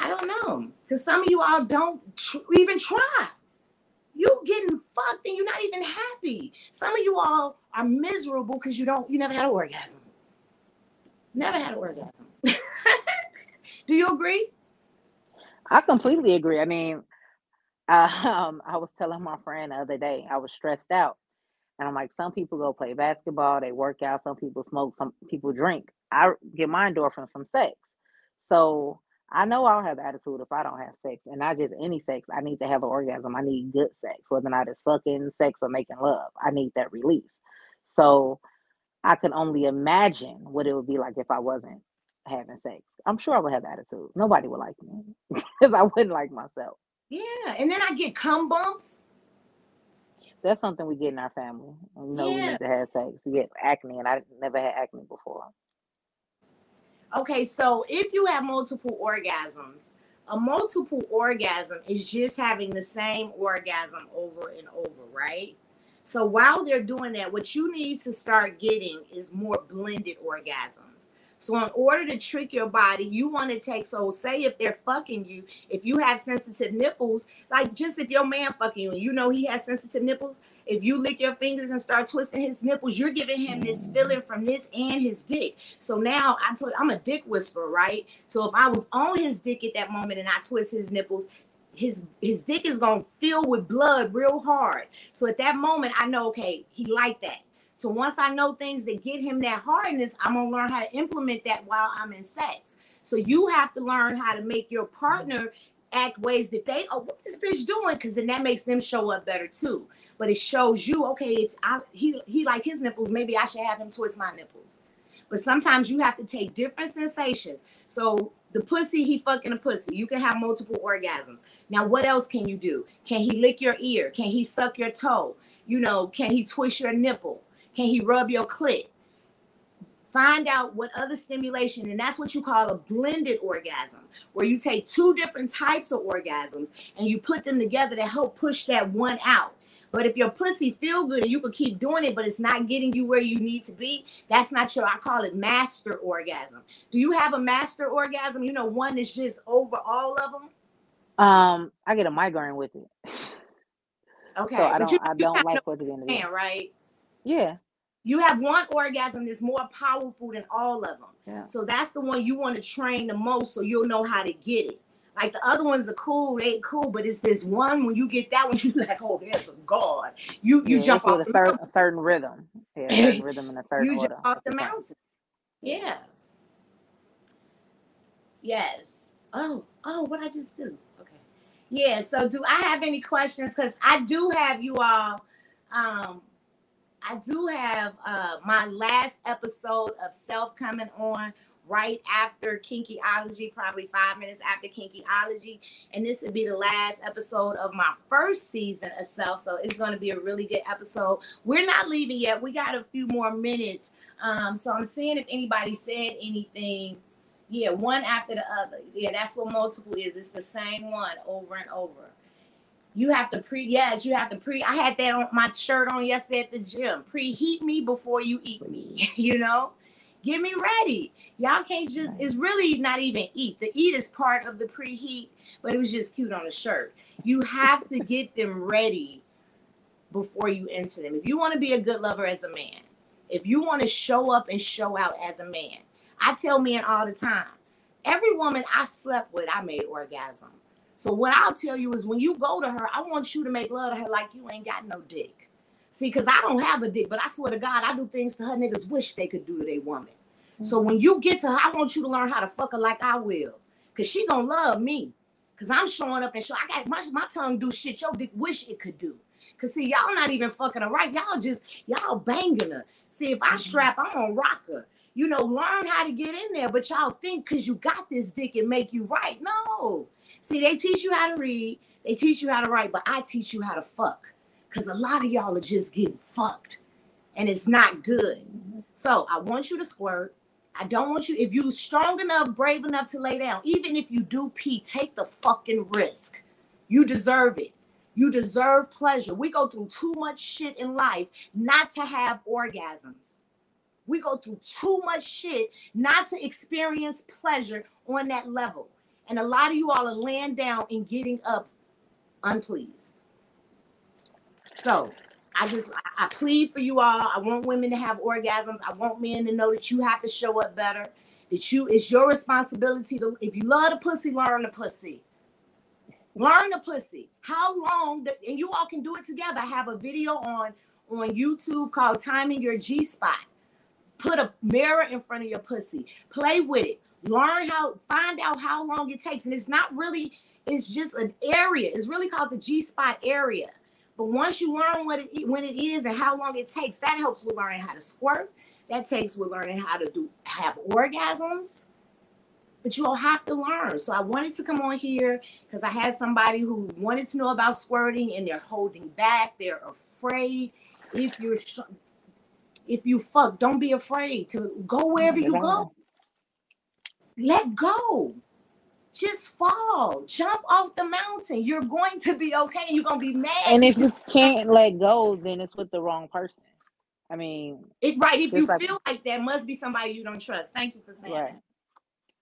I don't know. Because some of you all don't tr- even try. You getting fucked and you're not even happy. Some of you all are miserable because you don't, you never had an orgasm. Never had an orgasm. (laughs) Do you agree? I completely agree. I mean, um, I was telling my friend the other day, I was stressed out. And I'm like, some people go play basketball, they work out, some people smoke, some people drink. I get my endorphins from sex. So I know I'll have attitude if I don't have sex. And not just any sex. I need to have an orgasm. I need good sex, whether or not it's fucking sex or making love. I need that release. So I can only imagine what it would be like if I wasn't having sex. I'm sure I would have attitude. Nobody would like me (laughs) because I wouldn't like myself. Yeah, and then I get cum bumps. That's something we get in our family. We know yeah. we need to have sex. We get acne, and I never had acne before. Okay, so if you have multiple orgasms, a multiple orgasm is just having the same orgasm over and over, right? So while they're doing that, what you need to start getting is more blended orgasms. So, in order to trick your body, you want to take. So, say if they're fucking you, if you have sensitive nipples, like just if your man fucking you, you know he has sensitive nipples. If you lick your fingers and start twisting his nipples, you're giving him this feeling from this and his dick. So now I told I'm a dick whisperer, right? So if I was on his dick at that moment and I twist his nipples, his his dick is gonna fill with blood real hard. So at that moment, I know okay, he like that. So once I know things that get him that hardness, I'm gonna learn how to implement that while I'm in sex. So you have to learn how to make your partner act ways that they, oh, what this bitch doing? Because then that makes them show up better too. But it shows you, okay, if I he he like his nipples, maybe I should have him twist my nipples. But sometimes you have to take different sensations. So the pussy, he fucking a pussy. You can have multiple orgasms. Now, what else can you do? Can he lick your ear? Can he suck your toe? You know, can he twist your nipple? Can he rub your clit? Find out what other stimulation, and that's what you call a blended orgasm, where you take two different types of orgasms and you put them together to help push that one out. But if your pussy feel good and you can keep doing it, but it's not getting you where you need to be, that's not your, I call it master orgasm. Do you have a master orgasm? You know, one that's just over all of them? Um, I get a migraine with it. (laughs) Okay. So I don't, you, I don't like what you're doing. Right. Yeah. You have one orgasm that's more powerful than all of them. Yeah. So that's the one you want to train the most so you'll know how to get it. Like the other ones are cool, they ain't cool, but it's this one when you get that one, (laughs) you like, oh, there's a god. You you yeah, jump off a certain, a certain rhythm. Yeah, certain rhythm and a certain (laughs) You jump off the mountain. Yeah. Yes. Oh, oh, what I just do. Okay. Yeah. So do I have any questions? Because I do have you all um I do have uh, my last episode of Self coming on right after Kinkyology, probably five minutes after Kinkyology. And this would be the last episode of my first season of Self. So it's going to be a really good episode. We're not leaving yet. We got a few more minutes. Um, so I'm seeing if anybody said anything. Yeah, one after the other. Yeah, that's what multiple is. It's the same one over and over. You have to pre yes, you have to pre. I had that on my shirt on yesterday at the gym. Preheat me before you eat me. (laughs) you know, get me ready. Y'all can't just. It's really not even eat. The eat is part of the preheat, but it was just cute on the shirt. You have to get them ready before you enter them. If you want to be a good lover as a man, if you want to show up and show out as a man, I tell men all the time. Every woman I slept with, I made orgasm. So what I'll tell you is when you go to her, I want you to make love to her like you ain't got no dick. See, because I don't have a dick, but I swear to God, I do things to her niggas wish they could do to their woman. Mm-hmm. So when you get to her, I want you to learn how to fuck her like I will. Cause she gonna love me. Cause I'm showing up and show I got my, my tongue do shit your dick wish it could do. Cause see, y'all not even fucking her right. Y'all just y'all banging her. See, if I mm-hmm. strap, I'm gonna rock her. You know, learn how to get in there, but y'all think because you got this dick and make you right. No, See, they teach you how to read, they teach you how to write, but I teach you how to fuck. Because a lot of y'all are just getting fucked and it's not good. So I want you to squirt. I don't want you, if you're strong enough, brave enough to lay down, even if you do pee, take the fucking risk. You deserve it. You deserve pleasure. We go through too much shit in life not to have orgasms. We go through too much shit not to experience pleasure on that level. And a lot of you all are laying down and getting up unpleased. So I just I, plead for you all. I want women to have orgasms. I want men to know that you have to show up better. That you it's your responsibility to if you love the pussy, learn the pussy. Learn the pussy. How long the, and you all can do it together. I have a video on on YouTube called Timing Your G Spot. Put a mirror in front of your pussy. Play with it learn how find out how long it takes and it's not really it's just an area it's really called the g-spot area but once you learn what it when it is and how long it takes that helps with learning how to squirt that takes with learning how to do have orgasms but you'll have to learn. So I wanted to come on here because I had somebody who wanted to know about squirting and they're holding back. They're afraid. If you're if you fuck, don't be afraid to go wherever you go. Let go. Just fall. Jump off the mountain. You're going to be okay. You're gonna be mad. And if you can't let go, then it's with the wrong person. I mean, it right. If you like, feel like that must be somebody you don't trust. Thank you for saying right. that.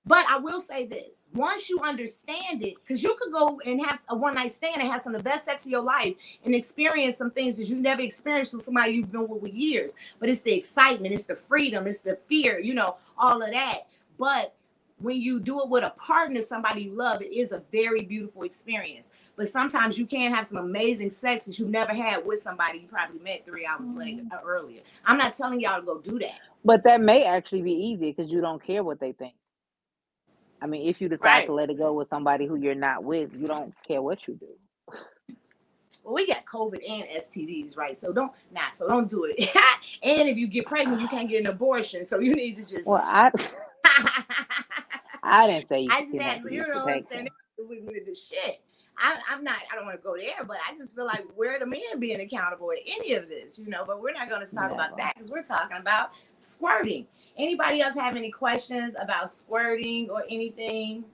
But I will say this: once you understand it, because you could go and have a one night stand and have some of the best sex of your life and experience some things that you never experienced with somebody you've been with for years. But it's the excitement, it's the freedom, it's the fear, you know, all of that. But when you do it with a partner, somebody you love, it is a very beautiful experience. But sometimes you can have some amazing sex that you never had with somebody you probably met three hours mm-hmm. later uh, earlier. I'm not telling y'all to go do that. But that may actually be easy because you don't care what they think. I mean, if you decide right. to let it go with somebody who you're not with, you don't care what you do. Well, we got COVID and STDs, right? So don't nah, so don't do it. (laughs) and if you get pregnant, you can't get an abortion. So you need to just Well, I (laughs) I didn't say you I just had, you know what I'm saying? With, with the shit. I, am not, I don't want to go there, but I just feel like where the men being accountable in any of this, you know, but we're not going to talk about that because we're talking about squirting. Anybody else have any questions about squirting or anything?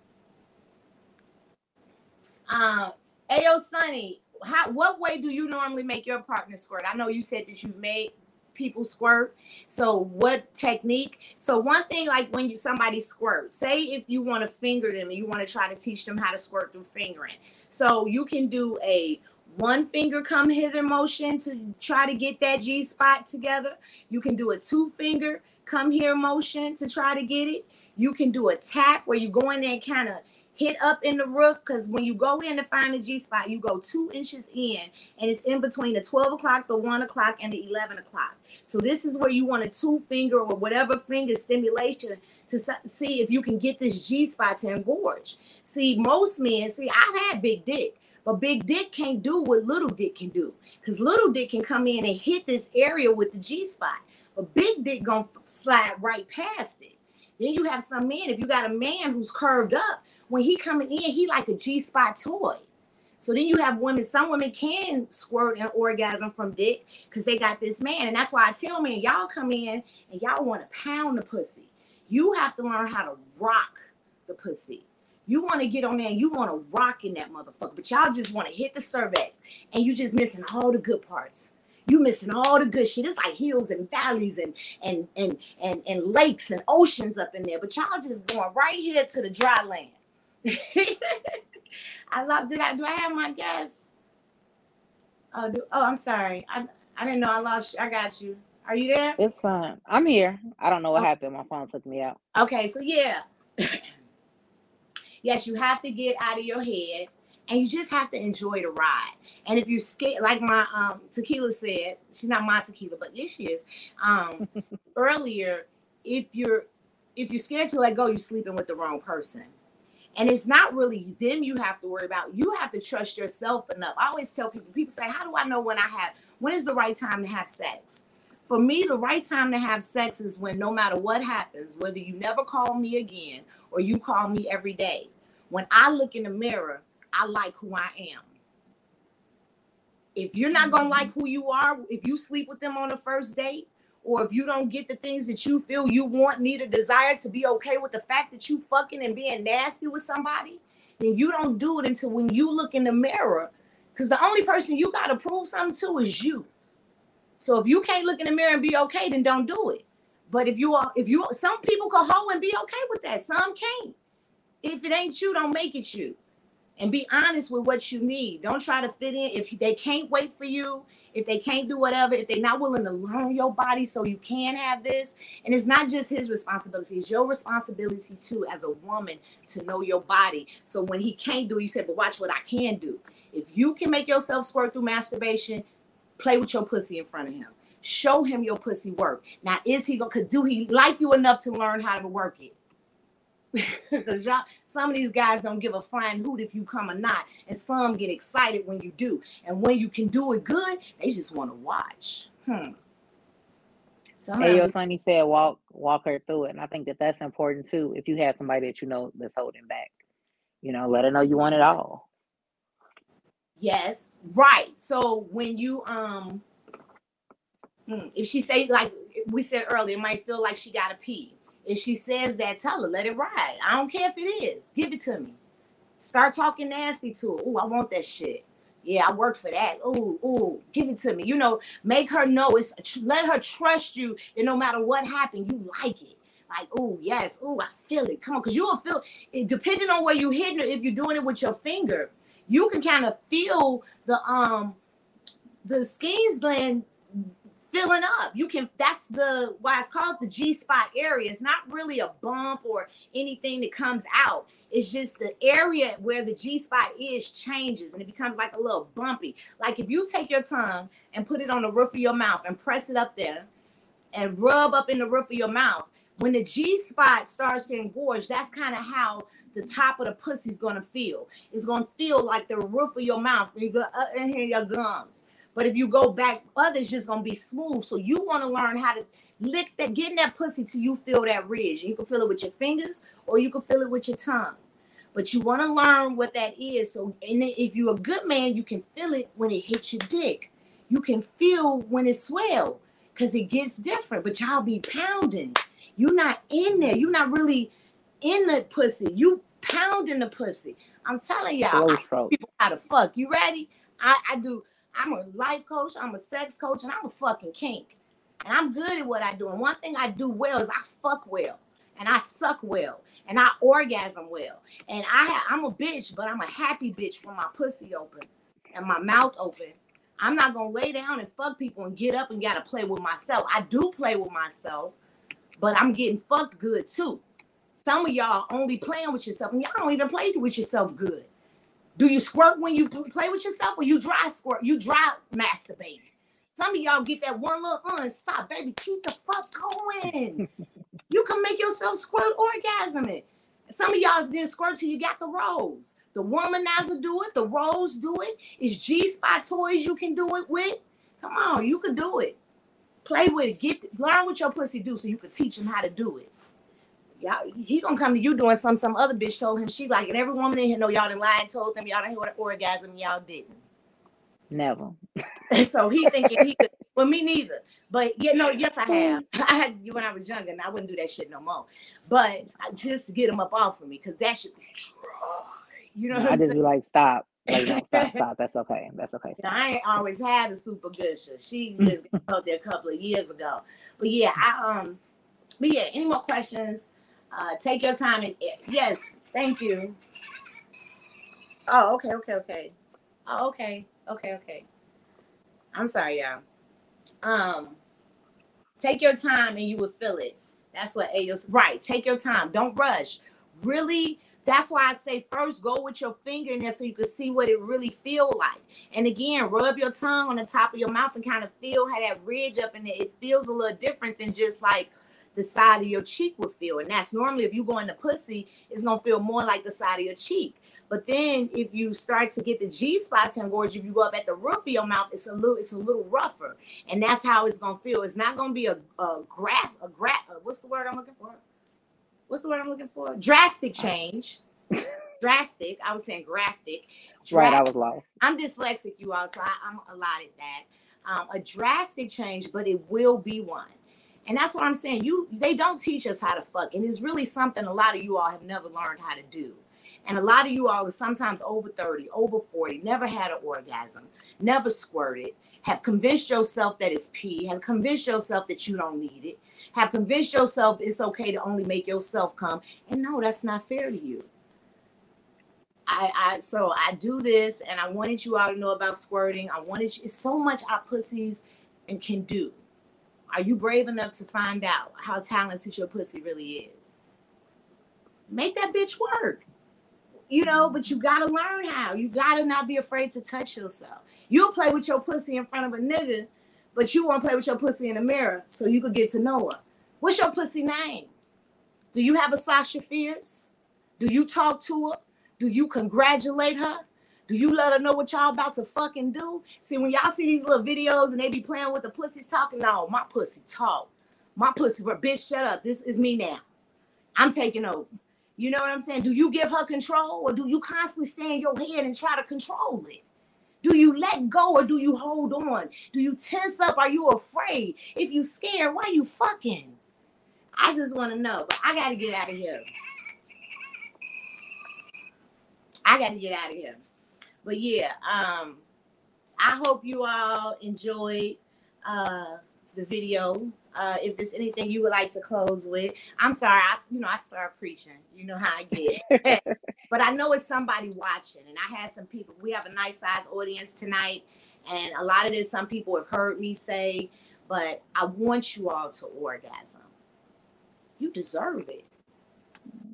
Um, Ayo Sunny, how what way do you normally make your partner squirt? I know you said that you've made people squirt. So what technique? So one thing like when you somebody squirts, say if you want to finger them you want to try to teach them how to squirt through fingering. So you can do a one finger come hither motion to try to get that G spot together. You can do a two finger come here motion to try to get it. You can do a tap where you go in there and kind of hit up in the roof because when you go in to find the G spot, you go two inches in and it's in between the 12 o'clock, the one o'clock, and the 11 o'clock. So this is where you want a two finger or whatever finger stimulation to see if you can get this G spot to engorge. See, most men, see, I've had big dick. But big dick can't do what little dick can do. Because little dick can come in and hit this area with the G spot. But big dick gonna slide right past it. Then you have some men, if you got a man who's curved up, when he coming in, he like a G spot toy. So then you have women, some women can squirt and orgasm from dick because they got this man. And that's why I tell men, y'all come in and y'all want to pound the pussy. You have to learn how to rock the pussy. You want to get on there and you want to rock in that motherfucker, but y'all just want to hit the cervix and you just missing all the good parts. You missing all the good shit. It's like hills and valleys and and and and and lakes and oceans up in there, but y'all just going right here to the dry land. (laughs) I love. Did I do I have my guess? Oh, do, oh, I'm sorry. I I didn't know I lost. You. I got you. Are you there? It's fine. I'm here. I don't know what oh. happened. My phone took me out. Okay, so yeah. (coughs) yes, you have to get out of your head and you just have to enjoy the ride. And if you're scared, like my um tequila said, she's not my tequila, but yes, she is. Um (laughs) earlier, if you're if you're scared to let go, you're sleeping with the wrong person. And it's not really them you have to worry about. You have to trust yourself enough. I always tell people, people say, How do I know when I have when is the right time to have sex? For me, the right time to have sex is when no matter what happens, whether you never call me again or you call me every day, when I look in the mirror, I like who I am. If you're not gonna mm-hmm. like who you are, if you sleep with them on the first date, or if you don't get the things that you feel you want, need, or desire to be okay with the fact that you fucking and being nasty with somebody, then you don't do it until when you look in the mirror. Because the only person you got to prove something to is you. So if you can't look in the mirror and be okay, then don't do it. But if you are, if you, some people can hoe and be okay with that. Some can't. If it ain't you, don't make it you. And be honest with what you need. Don't try to fit in. If they can't wait for you, if they can't do whatever, if they're not willing to learn your body so you can have this, and it's not just his responsibility, it's your responsibility too as a woman to know your body. So when he can't do it, you say, but watch what I can do. If you can make yourself squirt through masturbation, play with your pussy in front of him. Show him your pussy work. Now, is he gonna do he like you enough to learn how to work it? Because y'all, some of these guys don't give a flying hoot if you come or not, and some get excited when you do. And when you can do it good, they just want to watch. Hmm. So hey, your Sunny said walk walk her through it, and I think that that's important too. If you have somebody that you know that's holding back, you know, let her know you want it all. Yes, right. So when you um, hmm, if she say like we said earlier, it might feel like she got to pee. If she says that, tell her, let it ride. I don't care if it is. Give it to me. Start talking nasty to her. Oh, I want that shit. Yeah, I worked for that. Ooh, ooh, give it to me. You know, make her know it's let her trust you and no matter what happened, you like it. Like, oh yes, oh, I feel it. Come on, because you will feel it depending on where you're hitting it, if you're doing it with your finger, you can kind of feel the um the Skene's gland filling up. You can that's the why it's called the G spot area. It's not really a bump or anything that comes out. It's just the area where the G spot is changes and it becomes like a little bumpy. Like if you take your tongue and put it on the roof of your mouth and press it up there and rub up in the roof of your mouth, when the G spot starts to engorge, that's kind of how the top of the pussy is gonna feel. It's gonna feel like the roof of your mouth when you go uh, in here your gums. But if you go back, others just gonna be smooth. So you want to learn how to lick that, getting that pussy till you feel that ridge. You can feel it with your fingers or you can feel it with your tongue. But you want to learn what that is. So, and if you're a good man, you can feel it when it hits your dick. You can feel when it swell because it gets different. But y'all be pounding. You're not in there. You're not really in the pussy. You pounding the pussy. I'm telling y'all, I people how to fuck. You ready? I, I do I'm a life coach, I'm a sex coach, and I'm a fucking kink. And I'm good at what I do. And one thing I do well is I fuck well, and I suck well, and I orgasm well. And I ha- I'm a bitch, but I'm a happy bitch when my pussy open and my mouth open. I'm not gonna lay down and fuck people and get up and gotta play with myself. I do play with myself, but I'm getting fucked good too. Some of y'all only playing with yourself, and y'all don't even play with yourself good. Do you squirt when you play with yourself or you dry squirt? You dry masturbate. Some of y'all get that one little uh stop, baby. Keep the fuck going. (laughs) you can make yourself squirt orgasm it. Some of y'all didn't squirt till you got the rose. The womanizer do it, the rose do it. It's G-spot toys you can do it with. Come on, you can do it. Play with it. Get learn what your pussy do so you can teach them how to do it y'all he gonna come to you doing some some other bitch told him she like and every woman in here know y'all didn't lie and told them y'all didn't hear what orgasm y'all didn't never (laughs) so he thinking he could well me neither but you know yes i have (laughs) i had when i was younger and i wouldn't do that shit no more but I just get him up off of me because that shit you know i just saying? be like stop like, no, stop, stop. That's okay. That's okay. (laughs) I ain't always had a super gusher. She just got there a couple of years ago. But yeah, I um, but yeah, any more questions? Uh, take your time and yes, thank you. Oh, okay, okay, okay. Oh, okay, okay, okay. I'm sorry, y'all. Um, take your time and you will feel it. That's what Ayo's right. Take your time. Don't rush. Really, that's why I say first go with your finger in there so you can see what it really feel like. And again, rub your tongue on the top of your mouth and kind of feel how that ridge up in there. It feels a little different than just like the side of your cheek would feel. And that's normally if you go in the pussy, it's gonna feel more like the side of your cheek. But then if you start to get the G spots engorged, if you go up at the roof of your mouth, it's a little it's a little rougher. And that's how it's gonna feel. It's not gonna be a, a graph, a graph, uh, what's the word I'm looking for? What's the word I'm looking for? Drastic change. Drastic. I was saying graphic. right, I was lost. I'm dyslexic, you all, so I, am allotted that. Um, a drastic change, but it will be one. And that's what I'm saying. You they don't teach us how to fuck. And it's really something a lot of you all have never learned how to do. And a lot of you all are sometimes over 30, over 40, never had an orgasm, never squirted, have convinced yourself that it's pee, have convinced yourself that you don't need it, have convinced yourself it's okay to only make yourself come. And no, that's not fair to you. I, I so I do this and I wanted you all to know about squirting. I wanted you, it's so much our pussies and can do. Are you brave enough to find out how talented your pussy really is? Make that bitch work. You know, but you gotta learn how. You gotta not be afraid to touch yourself. You'll play with your pussy in front of a nigga, but you won't play with your pussy in the mirror so you could get to know her. What's your pussy name? Do you have a Sasha Fierce? Do you talk to her? Do you congratulate her? Do you let her know what y'all about to fucking do? See, when y'all see these little videos and they be playing with the pussies talking, no, my pussy talk. My pussy, but bitch, shut up. This is me now. I'm taking over. You know what I'm saying? Do you give her control or do you constantly stay in your head and try to control it? Do you let go or do you hold on? Do you tense up? Are you afraid? If you scared, why you fucking? I just want to know, but I got to get out of here. I got to get out of here. But yeah, um, I hope you all enjoyed uh, the video. Uh, if there's anything you would like to close with, I'm sorry. I, you know, I start preaching. You know how I get. (laughs) but I know it's somebody watching, and I had some people. We have a nice size audience tonight, and a lot of this some people have heard me say. But I want you all to orgasm. You deserve it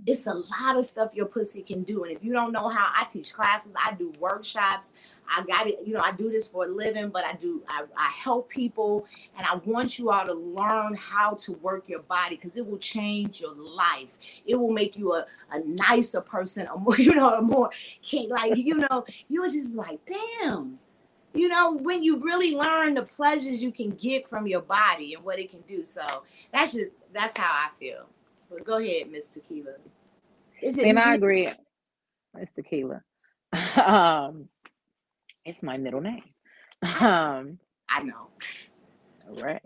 it's a lot of stuff your pussy can do. And if you don't know how, I teach classes, I do workshops. I got it, you know, I do this for a living, but I do, I, I help people. And I want you all to learn how to work your body because it will change your life. It will make you a, a nicer person, a more, (laughs) you know, a more, like, you know, you will just be like, damn. You know, when you really learn the pleasures you can get from your body and what it can do. So that's just, that's how I feel. But go ahead, Miss Tequila. Is it? And I agree. It's tequila. (laughs) um, it's my middle name. (laughs) Um, I know. Right.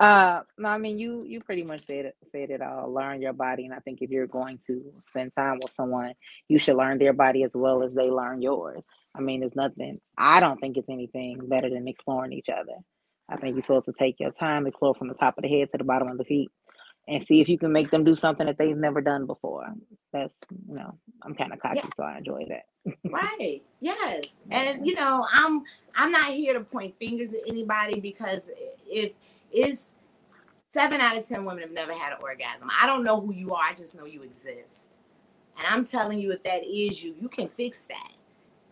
Uh, no, I mean you. You pretty much said it. Said it all. Learn your body, and I think if you're going to spend time with someone, you should learn their body as well as they learn yours. I mean, there's nothing. I don't think it's anything better than exploring each other. I think you're supposed to take your time, to explore from the top of the head to the bottom of the feet, and see if you can make them do something that they've never done before. That's you know, I'm kind of cocky, yeah. so I enjoy that. (laughs) right. Yes. And you know, I'm I'm not here to point fingers at anybody because if it's seven out of ten women have never had an orgasm. I don't know who you are, I just know you exist. And I'm telling you, if that is you, you can fix that.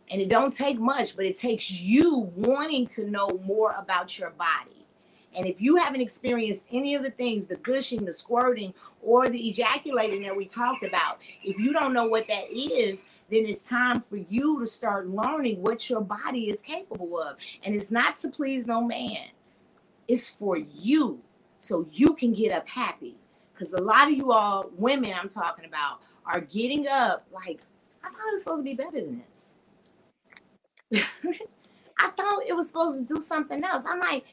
And it don't take much, but it takes you wanting to know more about your body and if you haven't experienced any of the things, the gushing, the squirting, or the ejaculating that we talked about, if you don't know what that is, then it's time for you to start learning what your body is capable of. And it's not to please no man, it's for you so you can get up happy. Because a lot of you all, women I'm talking about, are getting up like, I thought it was supposed to be better than this. (laughs) I thought it was supposed to do something else. I'm like,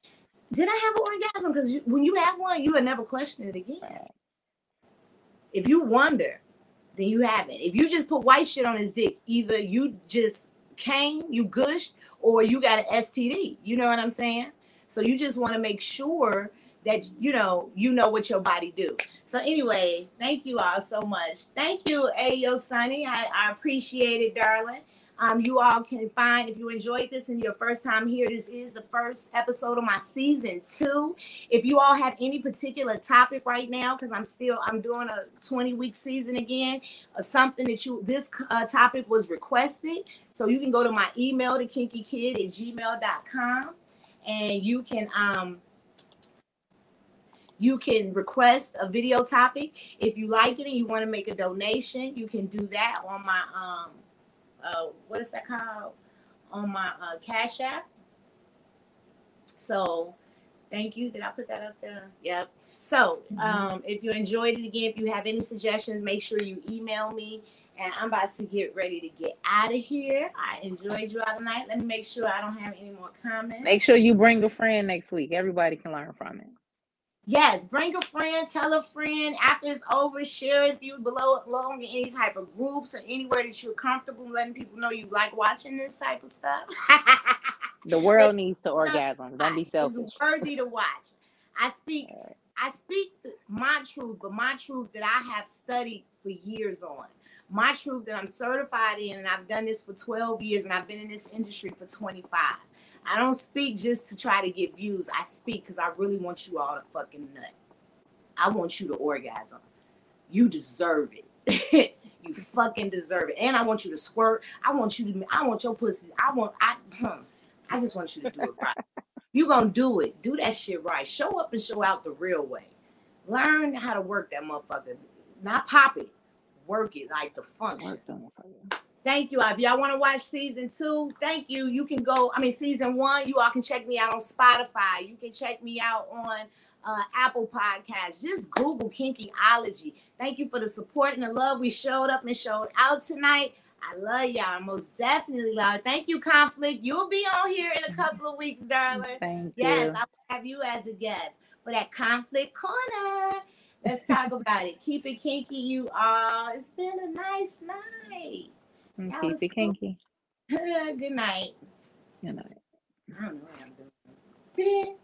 did I have an orgasm? Because when you have one, you would never question it again. If you wonder, then you haven't. If you just put white shit on his dick, either you just came, you gushed, or you got an STD. You know what I'm saying? So you just want to make sure that you know you know what your body do. So anyway, thank you all so much. Thank you, Ayo Sunny. I, I appreciate it, darling. Um, you all can find if you enjoyed this and your first time here, this is the first episode of my season two. If you all have any particular topic right now, because I'm still I'm doing a 20 week season again of something that you this uh, topic was requested, so you can go to my email to kinkykid at gmail.com and you can um you can request a video topic if you like it and you want to make a donation you can do that on my um uh, what is that called on my uh, Cash App. So thank you. Did I put that up there? Yep. So mm-hmm. um, if you enjoyed it again, if you have any suggestions, make sure you email me. And I'm about to get ready to get out of here. I enjoyed you all tonight. Let me make sure I don't have any more comments. Make sure you bring a friend next week. Everybody can learn from it. Yes, bring a friend, tell a friend. After it's over, share it. if you belong in any type of groups or anywhere that you're comfortable letting people know you like watching this type of stuff. (laughs) the world needs to orgasm. Don't be selfish. It's worthy to watch. I speak I speak my truth, but my truth that I have studied for years on. My truth that I'm certified in, and I've done this for 12 years, and I've been in this industry for 25. I don't speak just to try to get views. I speak because I really want you all to fucking nut. I want you to orgasm. You deserve it. (laughs) you fucking deserve it. And I want you to squirt. I want you to. I want your pussy. I want. I. Hmm, I just want you to do it right. (laughs) you gonna do it. Do that shit right. Show up and show out the real way. Learn how to work that motherfucker. Not pop it. Work it like the function. Thank you. If y'all want to watch season two, thank you. You can go. I mean, season one, you all can check me out on Spotify. You can check me out on uh, Apple Podcasts. Just Google Kinkyology. Thank you for the support and the love we showed up and showed out tonight. I love y'all. Most definitely love. Thank you, Conflict. You'll be on here in a couple of weeks, darling. Thank yes, you. I'll have you as a guest for that Conflict Corner. Let's talk about it. Keep it kinky, you all. It's been a nice night. That Keep it cool. kinky. (laughs) Good night. Good night. I don't know what I'm doing.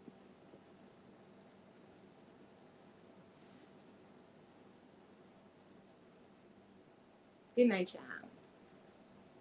Good night, y'all.